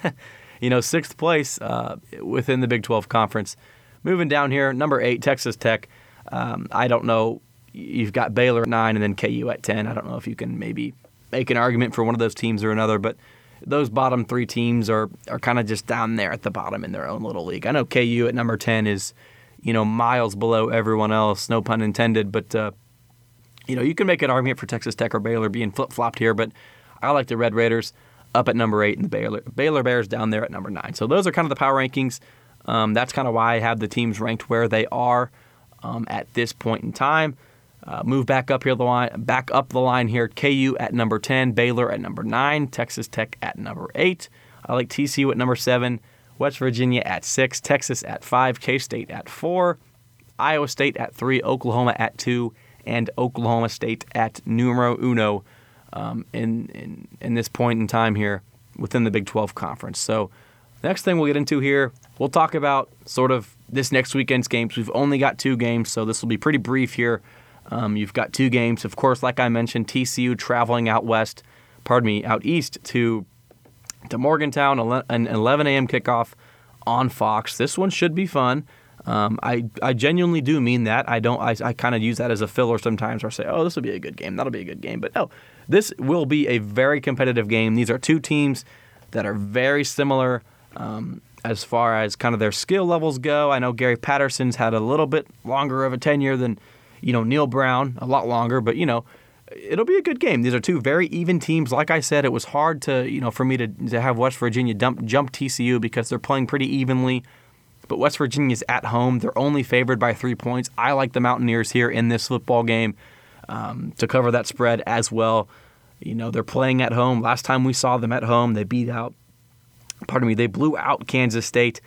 you know, sixth place uh, within the Big 12 conference. Moving down here, number eight, Texas Tech. Um, I don't know. You've got Baylor at nine and then KU at 10. I don't know if you can maybe make an argument for one of those teams or another, but those bottom three teams are, are kind of just down there at the bottom in their own little league. I know KU at number 10 is, you know, miles below everyone else, no pun intended, but, uh, you know, you can make an argument for Texas Tech or Baylor being flip flopped here, but I like the Red Raiders up at number eight and the Baylor, Baylor Bears down there at number nine. So those are kind of the power rankings. Um, that's kind of why I have the teams ranked where they are um, at this point in time. Uh, move back up here the line, back up the line here. KU at number ten, Baylor at number nine, Texas Tech at number eight. I like TCU at number seven, West Virginia at six, Texas at five, K State at four, Iowa State at three, Oklahoma at two, and Oklahoma State at numero uno um, in, in in this point in time here within the Big 12 conference. So, next thing we'll get into here, we'll talk about sort of this next weekend's games. We've only got two games, so this will be pretty brief here. Um, you've got two games, of course, like I mentioned, TCU traveling out west, pardon me, out east to to Morgantown, an 11 a.m. kickoff on Fox. This one should be fun. Um, I, I genuinely do mean that. I don't. I, I kind of use that as a filler sometimes, or say, "Oh, this will be a good game. That'll be a good game." But no, this will be a very competitive game. These are two teams that are very similar um, as far as kind of their skill levels go. I know Gary Patterson's had a little bit longer of a tenure than, you know, Neal Brown, a lot longer, but, you know, it'll be a good game. These are two very even teams. Like I said, it was hard to, you know, for me to, to have West Virginia dump, jump TCU because they're playing pretty evenly. But West Virginia's at home. They're only favored by three points. I like the Mountaineers here in this football game um, to cover that spread as well. You know, they're playing at home. Last time we saw them at home, they beat out, pardon me, they blew out Kansas State.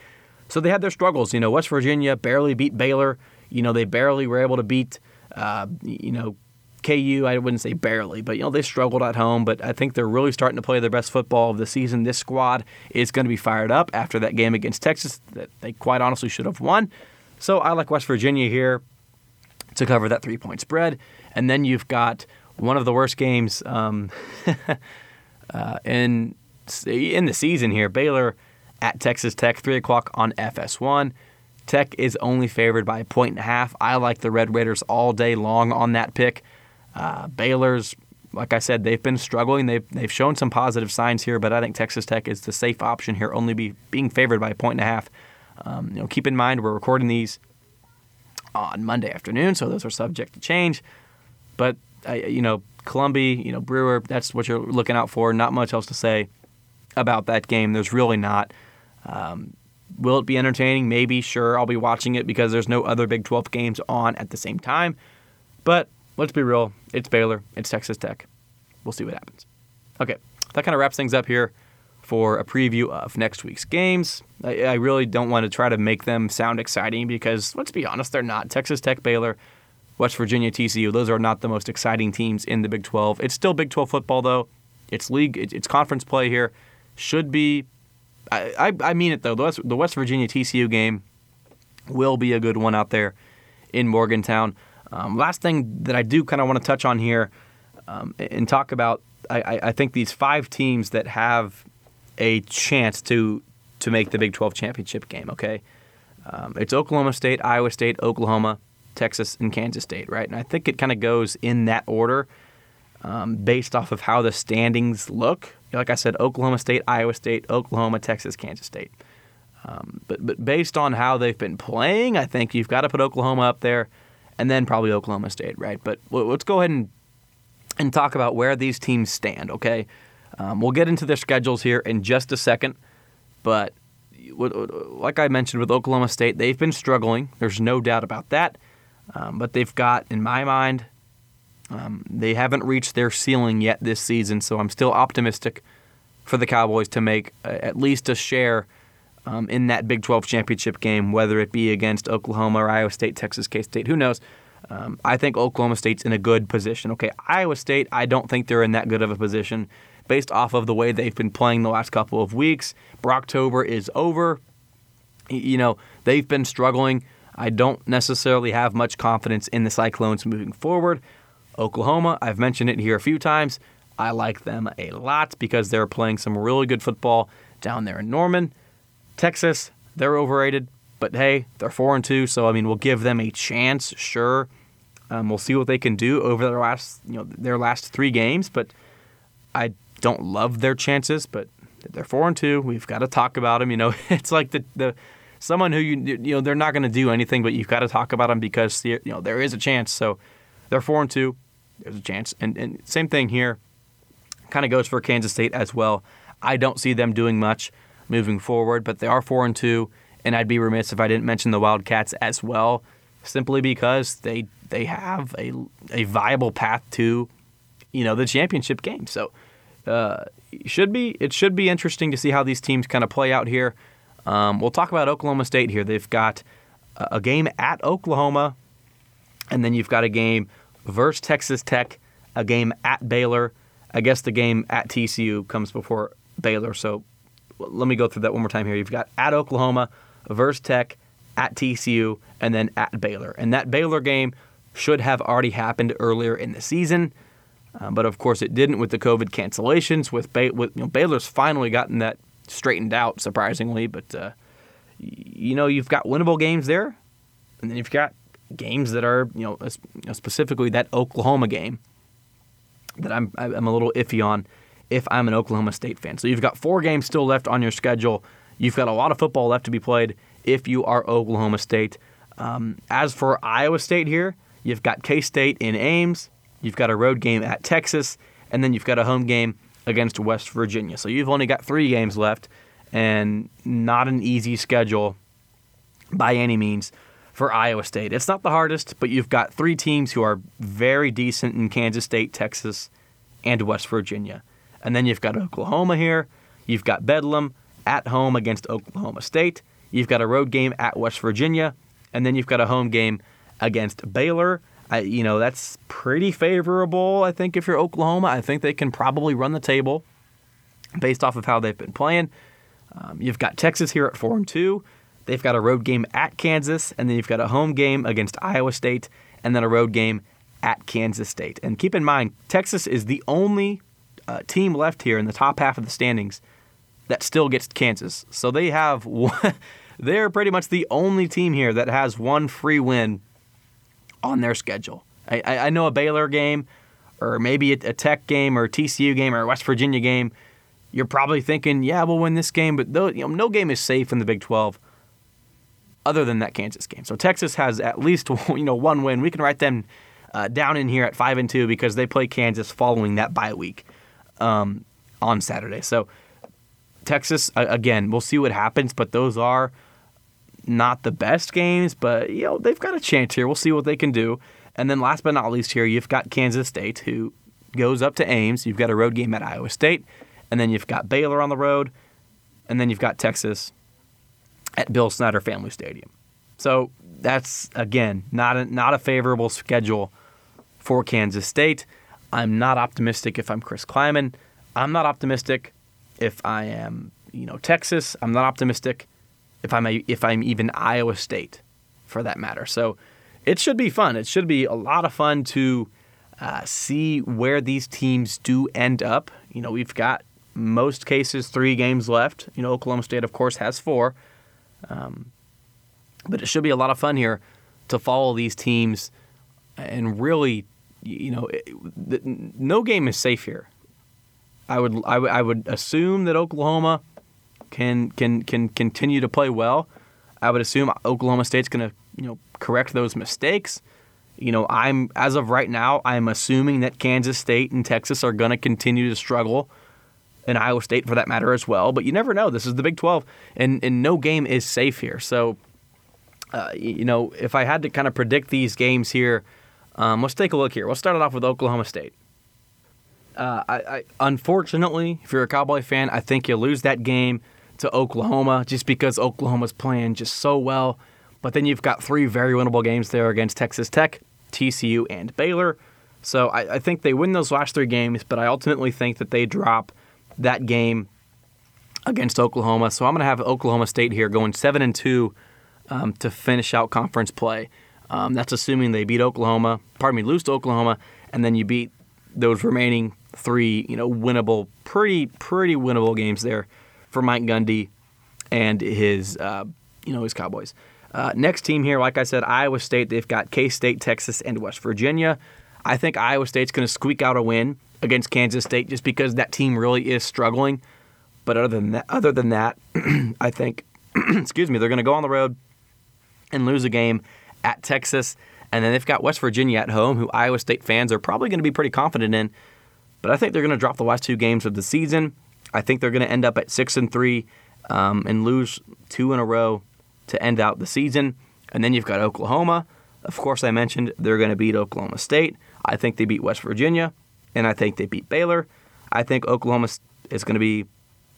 So they had their struggles. You know, West Virginia barely beat Baylor. You know, they barely were able to beat, uh, you know, KU, I wouldn't say barely, but you know they struggled at home. But I think they're really starting to play their best football of the season. This squad is going to be fired up after that game against Texas that they quite honestly should have won. So I like West Virginia here to cover that three point spread. And then you've got one of the worst games um, uh, in in the season here. Baylor at Texas Tech, three o'clock on FS1. Tech is only favored by a point and a half. I like the Red Raiders all day long on that pick. Uh, Baylor's, like I said, they've been struggling. They've, they've shown some positive signs here, but I think Texas Tech is the safe option here, only be being favored by a point and a half. Um, you know, keep in mind we're recording these on Monday afternoon, so those are subject to change. But uh, you know, Colombi, you know, Brewer, that's what you're looking out for. Not much else to say about that game. There's really not. Um, will it be entertaining? Maybe, sure. I'll be watching it because there's no other Big 12 games on at the same time. But let's be real. It's Baylor. It's Texas Tech. We'll see what happens. Okay, that kind of wraps things up here for a preview of next week's games. I, I, really don't want to try to make them sound exciting because, let's be honest, they're not. Texas Tech, Baylor, West Virginia, TCU, those are not the most exciting teams in the Big 12. It's still Big 12 football, though. It's league, it's conference play here. Should be, I, I, I mean it, though. The West, the West Virginia TCU game will be a good one out there in Morgantown. Um, last thing that I do kind of want to touch on here um, and talk about, I, I think these five teams that have a chance to to make the Big 12 championship game. Okay, um, it's Oklahoma State, Iowa State, Oklahoma, Texas, and Kansas State, right? And I think it kind of goes in that order um, based off of how the standings look. Like I said, Oklahoma State, Iowa State, Oklahoma, Texas, Kansas State. Um, but but based on how they've been playing, I think you've got to put Oklahoma up there and then probably Oklahoma State, right? But let's go ahead and and talk about where these teams stand. Okay, um, we'll get into their schedules here in just a second, but like I mentioned with Oklahoma State, they've been struggling. There's no doubt about that. Um, but they've got, in my mind, um, they haven't reached their ceiling yet this season. So I'm still optimistic for the Cowboys to make a, at least a share um, in that Big 12 championship game, whether it be against Oklahoma or Iowa State, Texas, K State, who knows. Um, I think Oklahoma State's in a good position. Okay, Iowa State, I don't think they're in that good of a position based off of the way they've been playing the last couple of weeks. Brocktober is over. You know, they've been struggling. I don't necessarily have much confidence in the Cyclones moving forward. Oklahoma, I've mentioned it here a few times. I like them a lot because they're playing some really good football down there in Norman. Texas, they're overrated, but hey, they're four and two, so I mean, we'll give them a chance. Sure, um, we'll see what they can do over their last, you know, their last three games. But I don't love their chances, but they're four and two. We've got to talk about them. You know, it's like the the someone who you you know they're not going to do anything, but you've got to talk about them because you know there is a chance. So they're four and two. There's a chance, and and same thing here. Kind of goes for Kansas State as well. I don't see them doing much moving forward, but they are four and two, and I'd be remiss if I didn't mention the Wildcats as well, simply because they they have a a viable path to, you know, the championship game. So, uh, should be it should be interesting to see how these teams kind of play out here. Um, we'll talk about Oklahoma State here. They've got a game at Oklahoma, and then you've got a game versus Texas Tech, a game at Baylor. I guess the game at TCU comes before Baylor, so let me go through that one more time here. You've got at Oklahoma, versus Tech, at TCU, and then at Baylor. And that Baylor game should have already happened earlier in the season, uh, but of course it didn't with the COVID cancellations. With, ba- with you know, Baylor's finally gotten that straightened out, surprisingly. But uh, you know, you've got winnable games there, and then you've got games that are you know specifically that Oklahoma game that I'm I'm a little iffy on if I'm an Oklahoma State fan. So you've got four games still left on your schedule. You've got a lot of football left to be played if you are Oklahoma State. Um, as for Iowa State here, you've got K State in Ames, you've got a road game at Texas, and then you've got a home game against West Virginia. So you've only got three games left, and not an easy schedule by any means for Iowa State. It's not the hardest, but you've got three teams who are very decent in Kansas State, Texas, and West Virginia. And then you've got Oklahoma here. You've got Bedlam at home against Oklahoma State. You've got a road game at West Virginia. And then you've got a home game against Baylor. I, you know, that's pretty favorable. I think if you're Oklahoma, I think they can probably run the table based off of how they've been playing. Um, you've got Texas here at four and two. They've got a road game at Kansas, and then you've got a home game against Iowa State, and then a road game at Kansas State. And keep in mind, Texas is the only uh, team left here in the top half of the standings that still gets Kansas. So they have one, they're pretty much the only team here that has one free win on their schedule. I, I know a Baylor game, or maybe a, Tech game, or a TCU game, or a West Virginia game. You're probably thinking, yeah, we'll win this game, but though, you know, no game is safe in the Big 12 other than that Kansas game. So Texas has at least you know one win. We can write them uh, down in here at five and two because they play Kansas following that bye week um, on Saturday. So Texas again, we'll see what happens, but those are not the best games, but you know they've got a chance here. We'll see what they can do. And then last but not least, here you've got Kansas State who goes up to Ames. You've got a road game at Iowa State, and then you've got Baylor on the road, and then you've got Texas at Bill Snyder Family Stadium. So that's again not a, not a favorable schedule for Kansas State. I'm not optimistic if I'm Chris Klieman. I'm not optimistic if I am you know Texas. I'm not optimistic if I'm a, if I'm even Iowa State, for that matter. So it should be fun. It should be a lot of fun to uh, see where these teams do end up. You know, we've got most cases three games left. You know, Oklahoma State, of course, has four. Um, but it should be a lot of fun here to follow these teams and really, you know, it, no game is safe here. I would, I would I would assume that Oklahoma can can can continue to play well. I would assume Oklahoma State's going to you know correct those mistakes. You know, I'm as of right now, I'm assuming that Kansas State and Texas are going to continue to struggle and Iowa State for that matter as well. But you never know. This is the Big 12, and, and no game is safe here. So, uh, you know, if I had to kind of predict these games here, um, let's take a look here. We'll start it off with Oklahoma State. Uh, I, I, unfortunately, if you're a Cowboy fan, I think you lose that game to Oklahoma just because Oklahoma's playing just so well. But then you've got three very winnable games there against Texas Tech, TCU, and Baylor. So I, I think they win those last three games, but I ultimately think that they drop that game against Oklahoma. So I'm going to have Oklahoma State here going seven and two um, to finish out conference play. Um, that's assuming they beat Oklahoma. Pardon me, lose to Oklahoma, and then you beat those remaining three, you know, winnable, pretty pretty winnable games there for Mike Gundy and his, uh, you know, his Cowboys. Uh, next team here, like I said, Iowa State. They've got K State, Texas, and West Virginia. I think Iowa State's going to squeak out a win against Kansas State just because that team really is struggling. But other than that, other than that, I think, excuse me, they're going to go on the road and lose a game at Texas, and then they've got West Virginia at home, who Iowa State fans are probably going to be pretty confident in. But I think they're going to drop the last two games of the season. I think they're going to end up at six and three um, and lose two in a row to end out the season. And then you've got Oklahoma. Of course, I mentioned they're going to beat Oklahoma State. I think they beat West Virginia and I think they beat Baylor. I think Oklahoma is going to be.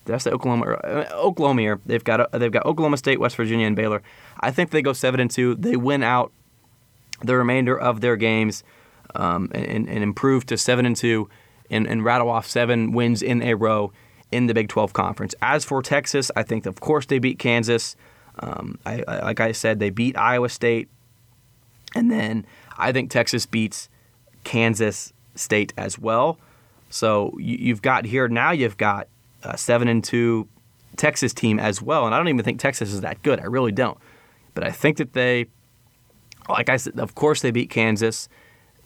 Did I say Oklahoma? Uh, Oklahoma here. They've got they've got Oklahoma State, West Virginia, and Baylor. I think they go seven and two. They win out the remainder of their games um, and, and, improve to seven and two and, and rattle off seven wins in a row in the Big 12 conference. As for Texas, I think of course they beat Kansas. Um, I, I, like I said, they beat Iowa State, and then I think Texas beats Kansas State as well. So you, have got here now. You've got a seven and two Texas team as well, and I don't even think Texas is that good. I really don't. But I think that they, like I said, of course they beat Kansas.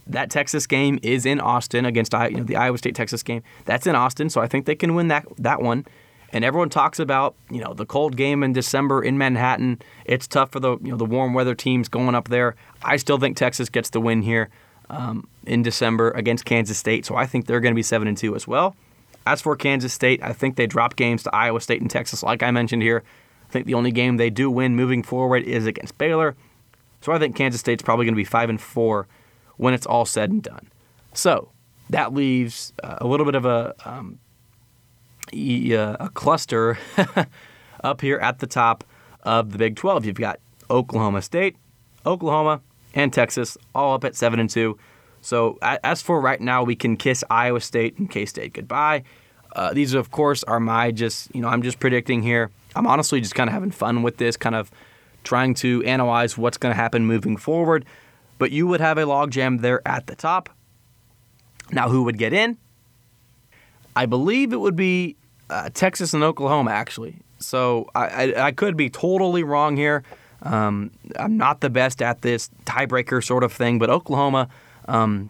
That Texas game is in Austin against you know, the Iowa State Texas game. That's in Austin, so I think they can win that that one. And everyone talks about you know the cold game in December in Manhattan. It's tough for the you know the warm weather teams going up there. I still think Texas gets the win here um, in December against Kansas State. So I think they're going to be seven and two as well. As for Kansas State, I think they drop games to Iowa State and Texas, like I mentioned here. I think the only game they do win moving forward is against Baylor. So I think Kansas State's probably going to be five and four when it's all said and done. So that leaves uh, a little bit of a um, a cluster up here at the top of the Big 12. You've got Oklahoma State, Oklahoma, and Texas, all up at seven and two. So as for right now, we can kiss Iowa State and K State goodbye. Uh, these, of course, are my just you know I'm just predicting here. I'm honestly just kind of having fun with this, kind of trying to analyze what's going to happen moving forward. But you would have a logjam there at the top. Now, who would get in? I believe it would be uh, Texas and Oklahoma, actually. So I, I, I could be totally wrong here. Um, I'm not the best at this tiebreaker sort of thing, but Oklahoma, um,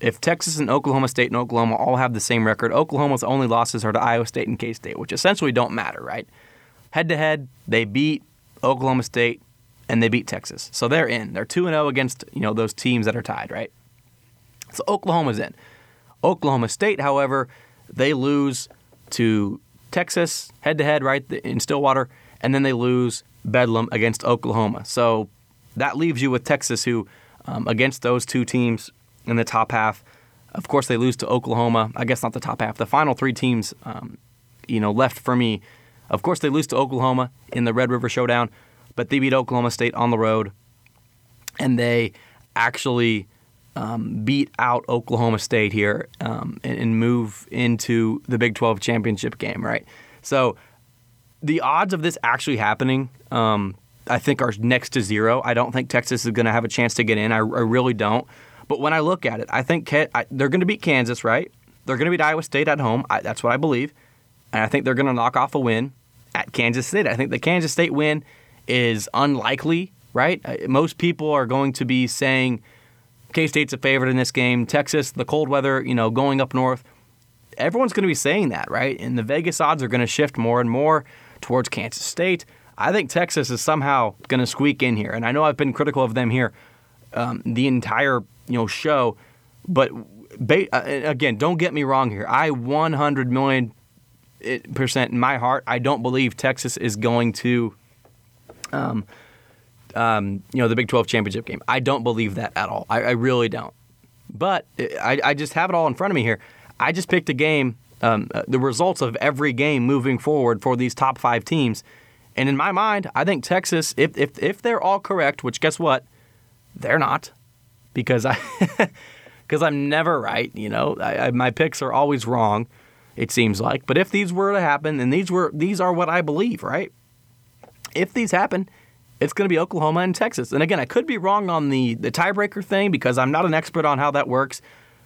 if Texas and Oklahoma State and Oklahoma all have the same record, Oklahoma's only losses are to Iowa State and K State, which essentially don't matter, right? Head to head, they beat Oklahoma State and they beat Texas, so they're in. They're two and zero oh against you know those teams that are tied, right? So Oklahoma's in. Oklahoma State, however, they lose to Texas head to head, right in Stillwater, and then they lose Bedlam against Oklahoma. So that leaves you with Texas, who um, against those two teams in the top half. Of course, they lose to Oklahoma. I guess not the top half. The final three teams, um, you know, left for me. Of course, they lose to Oklahoma in the Red River Showdown, but they beat Oklahoma State on the road, and they actually um, beat out Oklahoma State here um, and, and, move into the Big 12 championship game, right? So the odds of this actually happening, um, I think, are next to zero. I don't think Texas is going to have a chance to get in. I, I, really don't. But when I look at it, I think I, they're going to beat Kansas, right? They're going to beat Iowa State at home. I, that's what I believe. And I think they're going to knock off a win at Kansas State. I think the Kansas State win is unlikely, right? Uh, most people are going to be saying – K State's a favorite in this game. Texas, the cold weather, you know, going up north. Everyone's going to be saying that, right? And the Vegas odds are going to shift more and more towards Kansas State. I think Texas is somehow going to squeak in here, and I know I've been critical of them here um, the entire you know show, but ba- uh, again, don't get me wrong here. I 100 million percent in my heart, I don't believe Texas is going to um, um, you know, the Big 12 championship game. I don't believe that at all. I, I really don't. But I, I, just have it all in front of me here. I just picked a game, um, uh, the results of every game moving forward for these top five teams. And in my mind, I think Texas, if, if, if they're all correct, which guess what? They're not. Because I. Because I'm never right, you know. I, I, my picks are always wrong. It seems like, but if these were to happen, and these were these are what I believe, right? If these happen, it's going to be Oklahoma and Texas. And again, I could be wrong on the, the tiebreaker thing because I'm not an expert on how that works.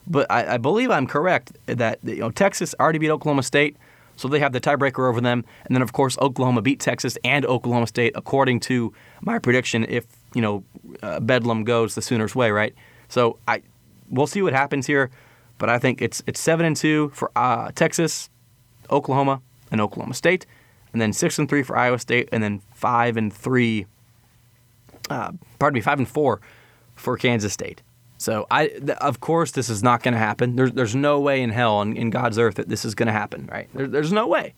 But I, I believe I'm correct that you know Texas already beat Oklahoma State, so they have the tiebreaker over them. And then of course Oklahoma beat Texas and Oklahoma State according to my prediction. If you know uh, Bedlam goes the Sooners' way, right? So I we'll see what happens here. But I think it's it's seven and two for uh, Texas, Oklahoma, and Oklahoma State, and then six and three for Iowa State, and then five and three uh, pardon me, five and four for Kansas State. So I, th- of course, this is not going to happen. There's, there's no way in hell in, in God's earth that this is going to happen, right? There, there's no way,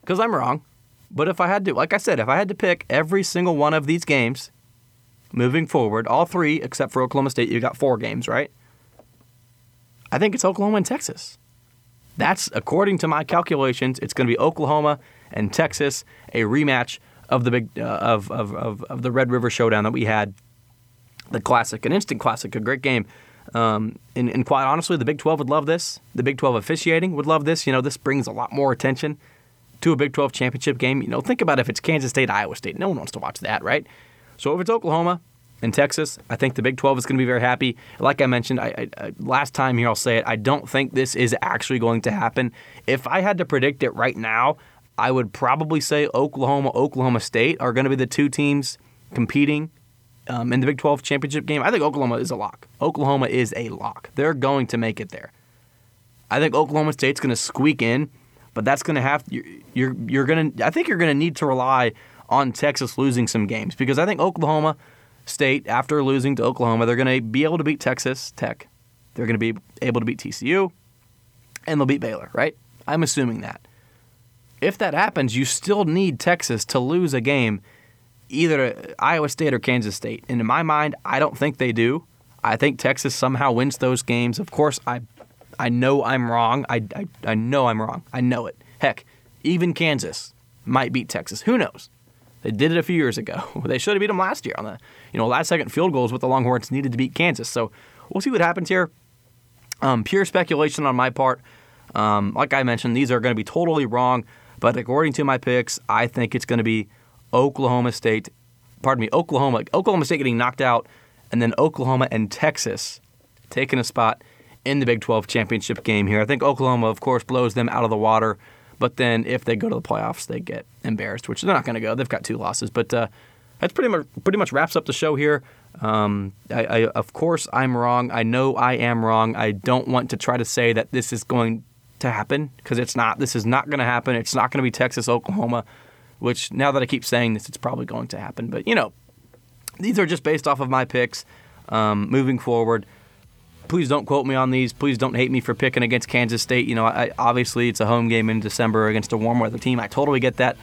because I'm wrong. But if I had to, like I said, if I had to pick every single one of these games moving forward, all three except for Oklahoma State, you got four games, right? I think it's Oklahoma and Texas. That's according to my calculations. It's going to be Oklahoma and Texas, a rematch of the big uh, of, of, of, of the Red River Showdown that we had, the classic, an instant classic, a great game. Um, and, and, quite honestly, the Big 12 would love this. The Big 12 officiating would love this. You know, this brings a lot more attention to a Big 12 championship game. You know, think about if it's Kansas State, Iowa State. No one wants to watch that, right? So if it's Oklahoma and Texas, I think the Big 12 is going to be very happy. Like I mentioned, I, I, last time here, I'll say it. I don't think this is actually going to happen. If I had to predict it right now, I would probably say Oklahoma, Oklahoma State are going to be the two teams competing um, in the Big 12 championship game. I think Oklahoma is a lock. Oklahoma is a lock. They're going to make it there. I think Oklahoma State's going to squeak in, but that's going to have you're you're, you're going to I think you're going to need to rely on Texas losing some games because I think Oklahoma State after losing to Oklahoma, they're going to be able to beat Texas Tech. They're going to be able to beat TCU and they'll beat Baylor, right? I'm assuming that if that happens, you still need Texas to lose a game, either Iowa State or Kansas State. And in my mind, I don't think they do. I think Texas somehow wins those games. Of course, I, I know I'm wrong. I, I, I know I'm wrong. I know it. Heck, even Kansas might beat Texas. Who knows? They did it a few years ago. They should have beat them last year on the you know last second field goals with the Longhorns needed to beat Kansas. So we'll see what happens here. Um, pure speculation on my part. Um, like I mentioned, these are going to be totally wrong. But according to my picks, I think it's going to be Oklahoma State. Pardon me, Oklahoma. Oklahoma State getting knocked out, and then Oklahoma and Texas taking a spot in the Big 12 championship game here. I think Oklahoma, of course, blows them out of the water. But then if they go to the playoffs, they get embarrassed, which they're not going to go. They've got two losses. But uh, that's pretty much pretty much wraps up the show here. Um, I, I, of course, I'm wrong. I know I am wrong. I don't want to try to say that this is going to happen because it's not. This is not going to happen. It's not going to be Texas, Oklahoma, which now that I keep saying this, it's probably going to happen. But you know, these are just based off of my picks um, moving forward. Please don't quote me on these. Please don't hate me for picking against Kansas State. You know, I, obviously it's a home game in December against a warm weather team. I totally get that,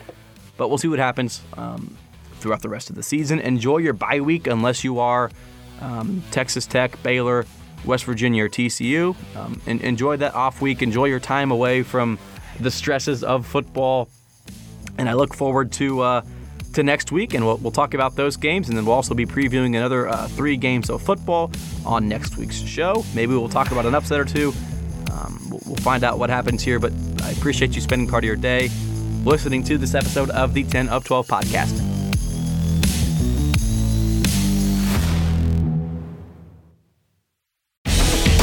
but we'll see what happens um, throughout the rest of the season. Enjoy your bye week unless you are um, Texas Tech, Baylor, West Virginia, or TCU. Um, and enjoy that off week. Enjoy your time away from the stresses of football. And I look forward to. Uh, to next week, and we'll, we'll talk about those games, and then we'll also be previewing another uh, three games of football on next week's show. Maybe we'll talk about an upset or two. Um, we'll, we'll find out what happens here, but I appreciate you spending part of your day listening to this episode of the 10 of 12 podcast.